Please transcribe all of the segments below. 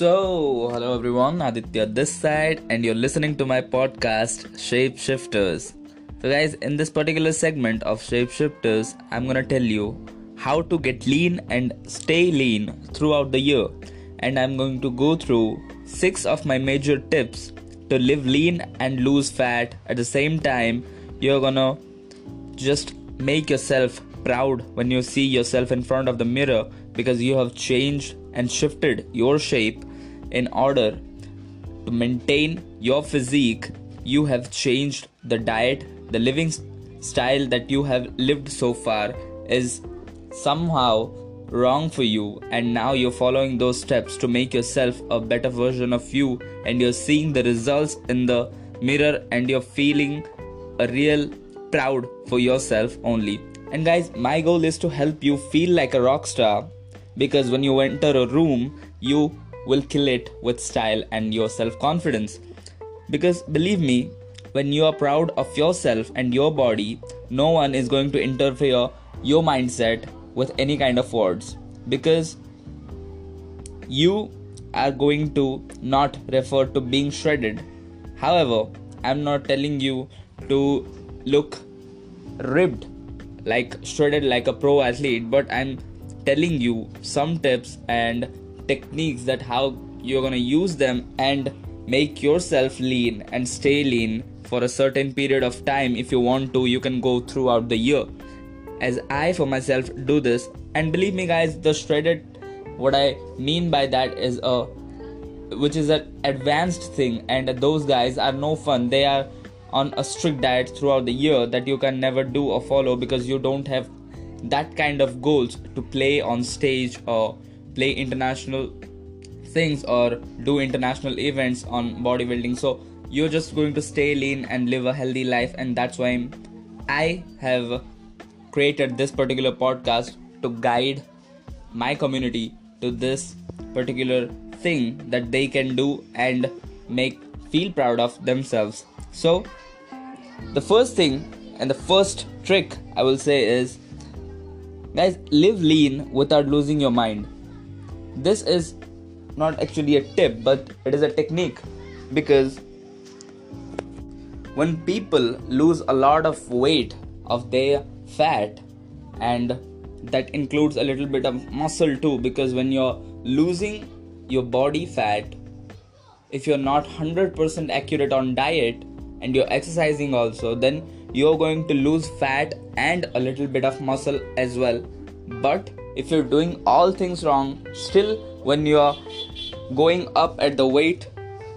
So, hello everyone, Aditya this side, and you're listening to my podcast Shapeshifters. So, guys, in this particular segment of Shapeshifters, I'm gonna tell you how to get lean and stay lean throughout the year, and I'm going to go through six of my major tips to live lean and lose fat at the same time. You're gonna just make yourself proud when you see yourself in front of the mirror because you have changed and shifted your shape in order to maintain your physique. You have changed the diet, the living style that you have lived so far is somehow wrong for you, and now you're following those steps to make yourself a better version of you, and you're seeing the results in the mirror, and you're feeling a real proud for yourself only. And guys, my goal is to help you feel like a rock star because when you enter a room, you will kill it with style and your self confidence. Because believe me, when you are proud of yourself and your body, no one is going to interfere your mindset with any kind of words because you are going to not refer to being shredded. However, I'm not telling you to look ribbed like shredded like a pro athlete, but I'm telling you some tips and techniques that how you're going to use them and make yourself lean and stay lean for a certain period of time. If you want to you can go throughout the year. As i for myself do this. And believe me guys the shredded what i mean by that is a which is an advanced thing. And those guys are no fun. They are on a strict diet throughout the year that you can never do or follow because you don't have that kind of goals to play on stage or play international things or do international events on bodybuilding. So you're just going to stay lean and live a healthy life and that's why I'm, i have created this particular podcast to guide my community to this particular thing that they can do and make feel proud of themselves. So the first thing and the first trick i will say is guys live lean without losing your mind this is not actually a tip but it is a technique because when people lose a lot of weight of their fat and that includes a little bit of muscle too because when you're losing your body fat if you're not 100% accurate on diet and you're exercising also then you're going to lose fat and a little bit of muscle as well. But if you're doing all things wrong still when you're going up at the weight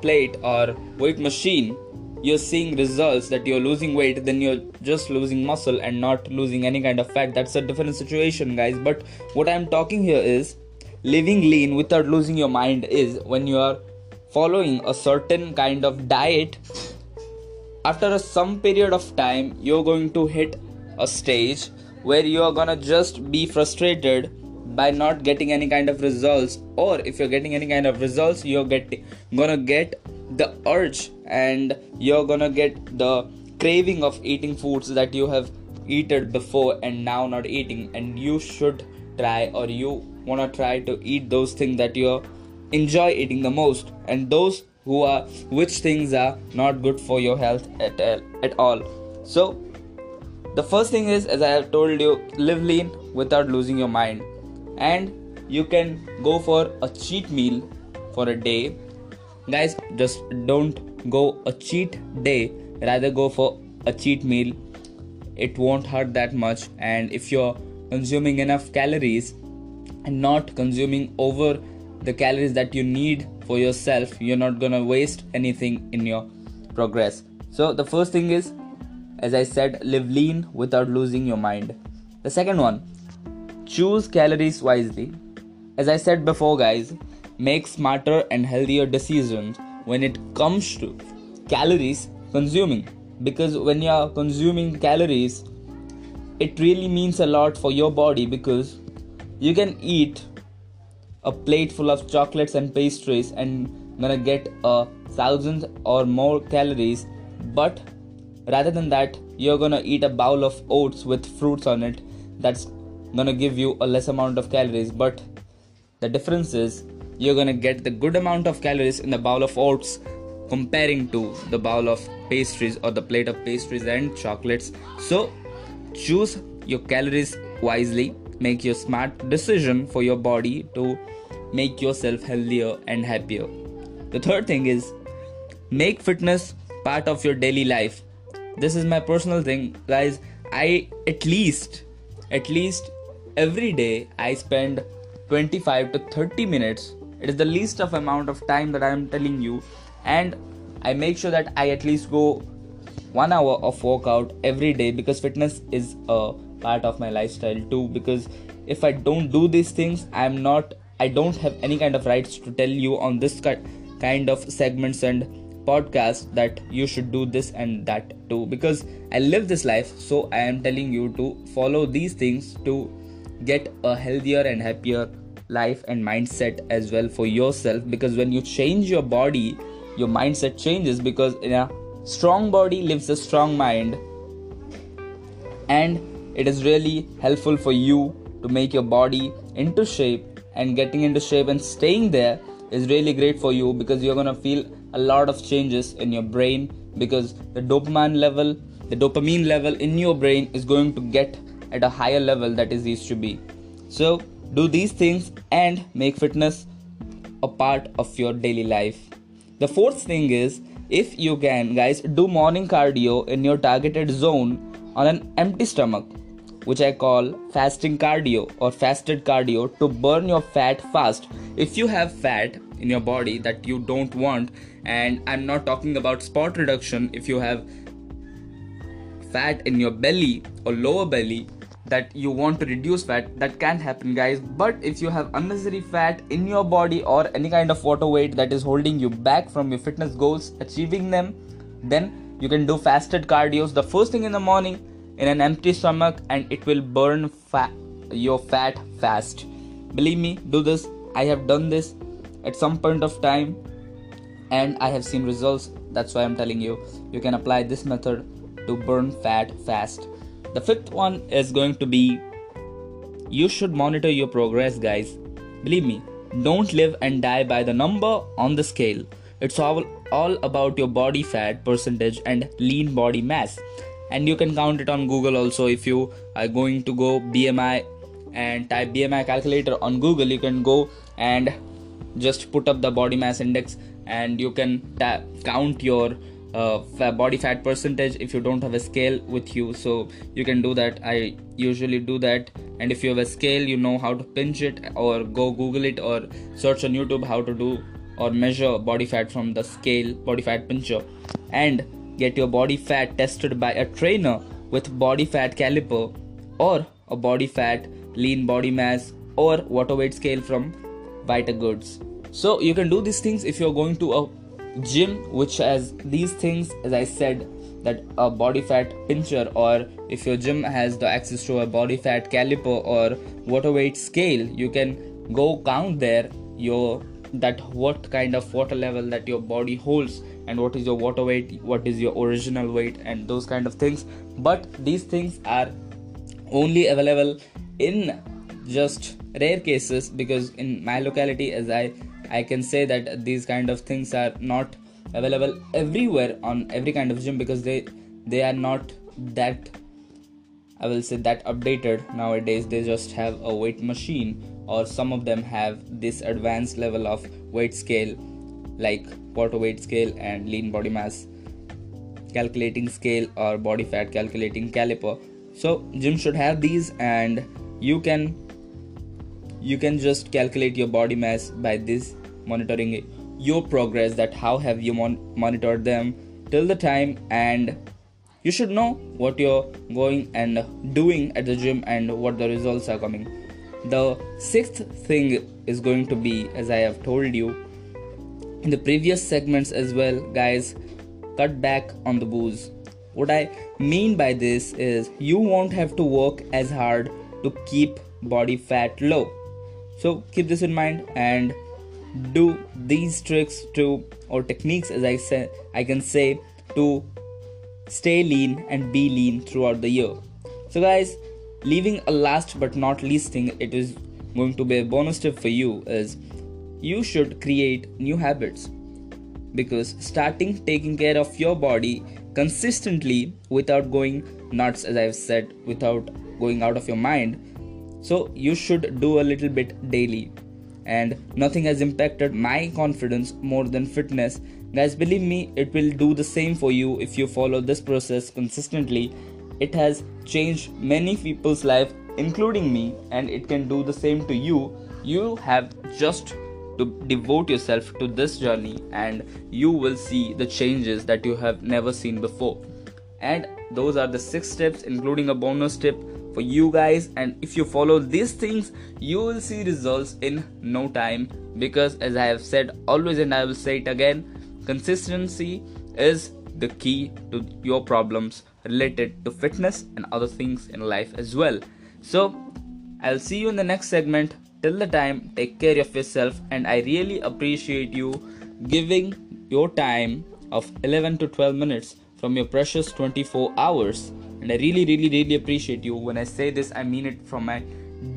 plate or weight machine you're seeing results that you're losing weight then you're just losing muscle and not losing any kind of fat. That's a different situation guys. But what i'm talking here is living lean without losing your mind is when you are following a certain kind of diet. After a some period of time you're going to hit a stage where you're gonna just be frustrated by not getting any kind of results or if you're getting any kind of results you're getting gonna get the urge and you're gonna get the craving of eating foods that you have eaten before and now not eating. And you should try or you wanna try to eat those things that you enjoy eating the most. And those who are which things are not good for your health at, at all. So the first thing is as i have told you live lean without losing your mind. And you can go for a cheat meal for a day. Guys just don't go a cheat day. Rather go for a cheat meal. It won't hurt that much. And if you're consuming enough calories and not consuming over the calories that you need for yourself you're not gonna waste anything in your progress. So the first thing is as i said live lean without losing your mind. The second one choose calories wisely. As i said before guys make smarter and healthier decisions when it comes to calories consuming. Because when you are consuming calories it really means a lot for your body because you can eat a plate full of chocolates and pastries and gonna get uh, a thousand or more calories but rather than that you're gonna eat a bowl of oats with fruits on it that's gonna give you a less amount of calories. But the difference is you're gonna get the good amount of calories in the bowl of oats comparing to the bowl of pastries or the plate of pastries and chocolates. So choose your calories wisely. Make your smart decision for your body to make yourself healthier and happier. The third thing is make fitness part of your daily life this is my personal thing. Guys i at least at least every day i spend 25 to 30 minutes. It is the least of amount of time that i am telling you. And i make sure that i at least go one hour of workout every day because fitness is a part of my lifestyle too. Because if i don't do these things i'm not i don't have any kind of rights to tell you on this kind of segments and podcast that you should do this and that too. Because I live this life so I am telling you to follow these things to get a healthier and happier life and mindset as well for yourself. Because when you change your body your mindset changes because in a strong body lives a strong mind and it is really helpful for you to make your body into shape and getting into shape and staying there is really great for you because you're gonna feel a lot of changes in your brain because the dopamine level the dopamine level in your brain is going to get at a higher level that is used to be so do these things and make fitness a part of your daily life the fourth thing is if you can guys do morning cardio in your targeted zone on an empty stomach which I call fasting cardio or fasted cardio to burn your fat fast. If you have fat in your body that you don't want, and I'm not talking about spot reduction, if you have fat in your belly or lower belly that you want to reduce fat, that can happen, guys. But if you have unnecessary fat in your body or any kind of water weight that is holding you back from your fitness goals, achieving them, then you can do fasted cardios the first thing in the morning in an empty stomach and it will burn fat, your fat fast. Believe me, do this. I have done this at some point of time and I have seen results. That's why I'm telling you. You can apply this method to burn fat fast. The fifth one is going to be you should monitor your progress, guys. Believe me, don't live and die by the number on the scale. It's all, all about your body fat percentage and lean body mass and you can count it on google also if you are going to go bmi and type bmi calculator on google you can go and just put up the body mass index and you can ta- count your uh, body fat percentage if you don't have a scale with you. So you can do that. I usually do that. And if you have a scale you know how to pinch it or go google it or search on youtube how to do or measure body fat from the scale body fat pincher. And Get your body fat tested by a trainer with body fat caliper or a body fat, lean body mass, or water weight scale from Vita Goods. So you can do these things if you're going to a gym which has these things as I said that a body fat pincher or if your gym has the access to a body fat caliper or water weight scale you can go count there your that what kind of water level that your body holds and what is your water weight what is your original weight and those kind of things but these things are only available in just rare cases because in my locality as i i can say that these kind of things are not available everywhere on every kind of gym because they they are not that i will say that updated nowadays. They just have a weight machine or some of them have this advanced level of weight scale like water weight scale and lean body mass calculating scale or body fat calculating caliper. So gym should have these and you can you can just calculate your body mass by this monitoring your progress that how have you mon- monitored them till the time and you should know what you're going and doing at the gym and what the results are coming the sixth thing is going to be as i have told you in the previous segments as well, guys, cut back on the booze. What I mean by this is you won't have to work as hard to keep body fat low. So keep this in mind and do these tricks to or techniques as I say I can say to stay lean and be lean throughout the year. So guys, leaving a last but not least thing it is going to be a bonus tip for you is you should create new habits because starting taking care of your body consistently without going nuts as i've said without going out of your mind so you should do a little bit daily. And nothing has impacted my confidence more than fitness. Guys believe me it will do the same for you if you follow this process consistently. It has changed many people's life including me and it can do the same to you. You have just to devote yourself to this journey and you will see the changes that you have never seen before. And those are the six steps including a bonus tip for you guys. And if you follow these things you will see results in no time. Because as i have said always and i will say it again consistency is the key to your problems related to fitness and other things in life as well. So i'll see you in the next segment. Till the time take care of yourself. And i really appreciate you giving your time of 11 to 12 minutes from your precious 24 hours and I really, really, really appreciate you. When I say this, I mean it from my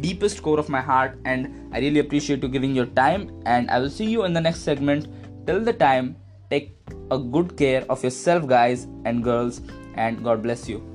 deepest core of my heart, and I really appreciate you giving your time. And I will see you in the next segment. Till the time, take a good care of yourself, guys and girls, and God bless you.